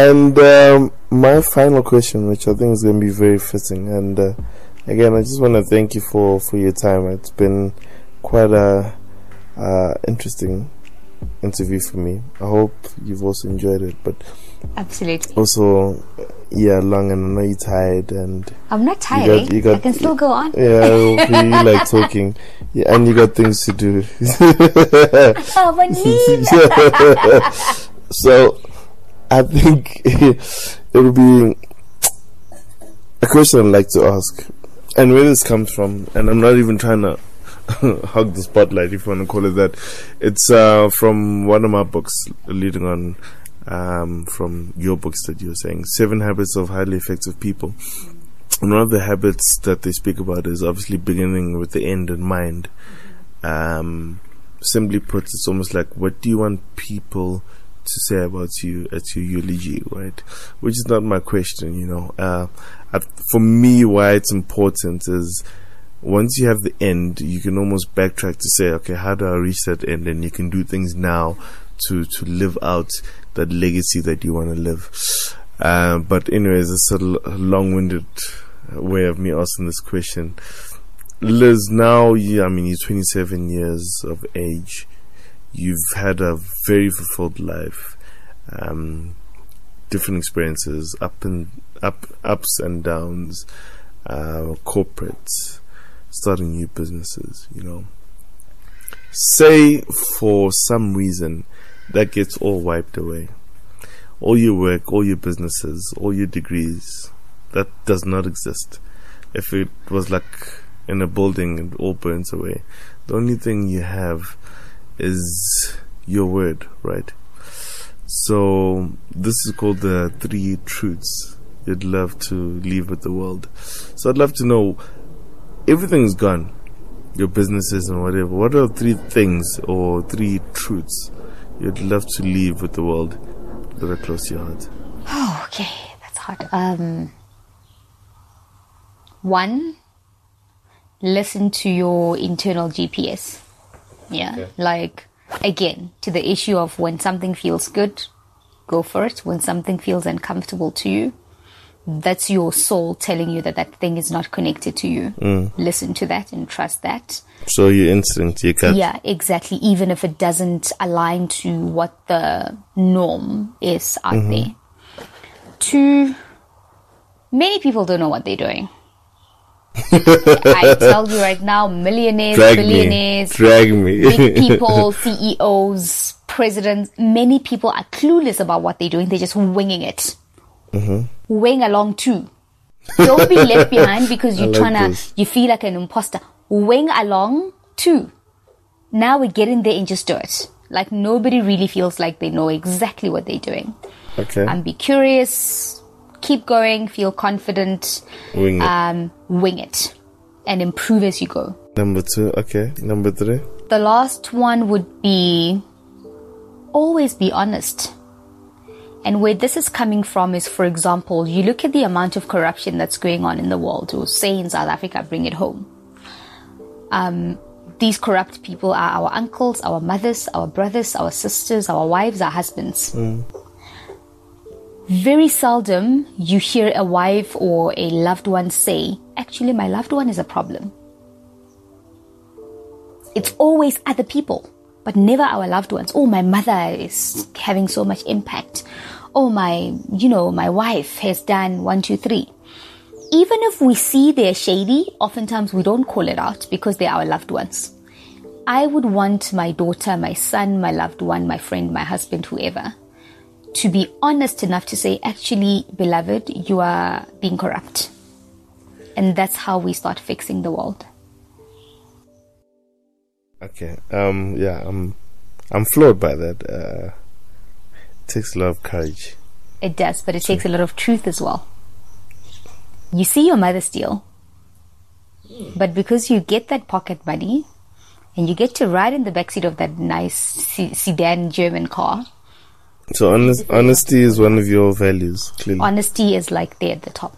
And um, my final question, which I think is going to be very fitting, and uh, again, I just want to thank you for, for your time. It's been quite a uh, interesting interview for me. I hope you've also enjoyed it, but Absolutely. also, yeah, long and I know you're tired, and I'm not tired. You got, you got- I can still go on. yeah, we like talking, yeah, and you got things to do. Oh, so I think it would be a question I'd like to ask, and where this comes from, and I'm not even trying to hug the spotlight, if you want to call it that. It's uh, from one of my books, leading on um, from your books that you're saying, Seven Habits of Highly Effective People. One of the habits that they speak about is obviously beginning with the end in mind. Um, simply put, it's almost like what do you want people to say about you at your eulogy, right? Which is not my question, you know. Uh, for me, why it's important is once you have the end, you can almost backtrack to say, okay, how do I reach that end? And you can do things now to, to live out that legacy that you want to live. Uh, but anyways, it's a l- long-winded way of me asking this question. Liz, now, you, I mean, you're 27 years of age. You've had a very fulfilled life. Um, different experiences, up and up, ups and downs, uh, corporates, starting new businesses, you know. Say for some reason that gets all wiped away. All your work, all your businesses, all your degrees, that does not exist. If it was like in a building and all burns away, the only thing you have is your word, right? So this is called the three truths you'd love to leave with the world. So I'd love to know everything's gone, your businesses and whatever. What are three things or three truths you'd love to leave with the world that are close to your heart? Oh, okay, that's hard. Um, one, listen to your internal GPS. Yeah, Okay. like again to the issue of when something feels good, go for it. When something feels uncomfortable to you, that's your soul telling you that that thing is not connected to you. Mm. Listen to that and trust that. So your instinct, your gut. Yeah, exactly. Even if it doesn't align to what the norm is out mm-hmm. there. Two, many people don't know what they're doing. I tell you right now, millionaires, Drag me. billionaires, Drag me. big people, CEOs, presidents, many people are clueless about what they're doing. They're just winging it. Mm-hmm. Wing along too. Don't be left behind because you're like trying to, you feel like an imposter. Wing along too. Now we get in there and just do it. Like nobody really feels like they know exactly what they're doing. okay. And be curious, keep going, feel confident, Wing it. um, wing it, and improve as you go. Number two. Okay. Number three. The last one would be always be honest. And where this is coming from is, for example, you look at the amount of corruption that's going on in the world, or say in South Africa, bring it home. Um, these corrupt people are our uncles, our mothers, our brothers, our sisters, our wives, our husbands. Very seldom you hear a wife or a loved one say, Actually, my loved one is a problem. It's always other people, but never our loved ones. Oh, my mother is having so much impact. Oh, my, you know, my wife has done one, two, three. Even if we see they're shady, oftentimes we don't call it out because they're our loved ones. I would want my daughter, my son, my loved one, my friend, my husband, whoever, to be honest enough to say, actually, beloved, you are being corrupt. And that's how we start fixing the world. Okay. Um. Yeah. I'm. I'm floored by that. Uh, it takes a lot of courage. It does, but it takes a lot of truth as well. You see your mother steal, but because you get that pocket money and you get to ride in the backseat of that nice se- sedan German car, So honest, honesty is one of your values. Clearly. honesty is like there at the top.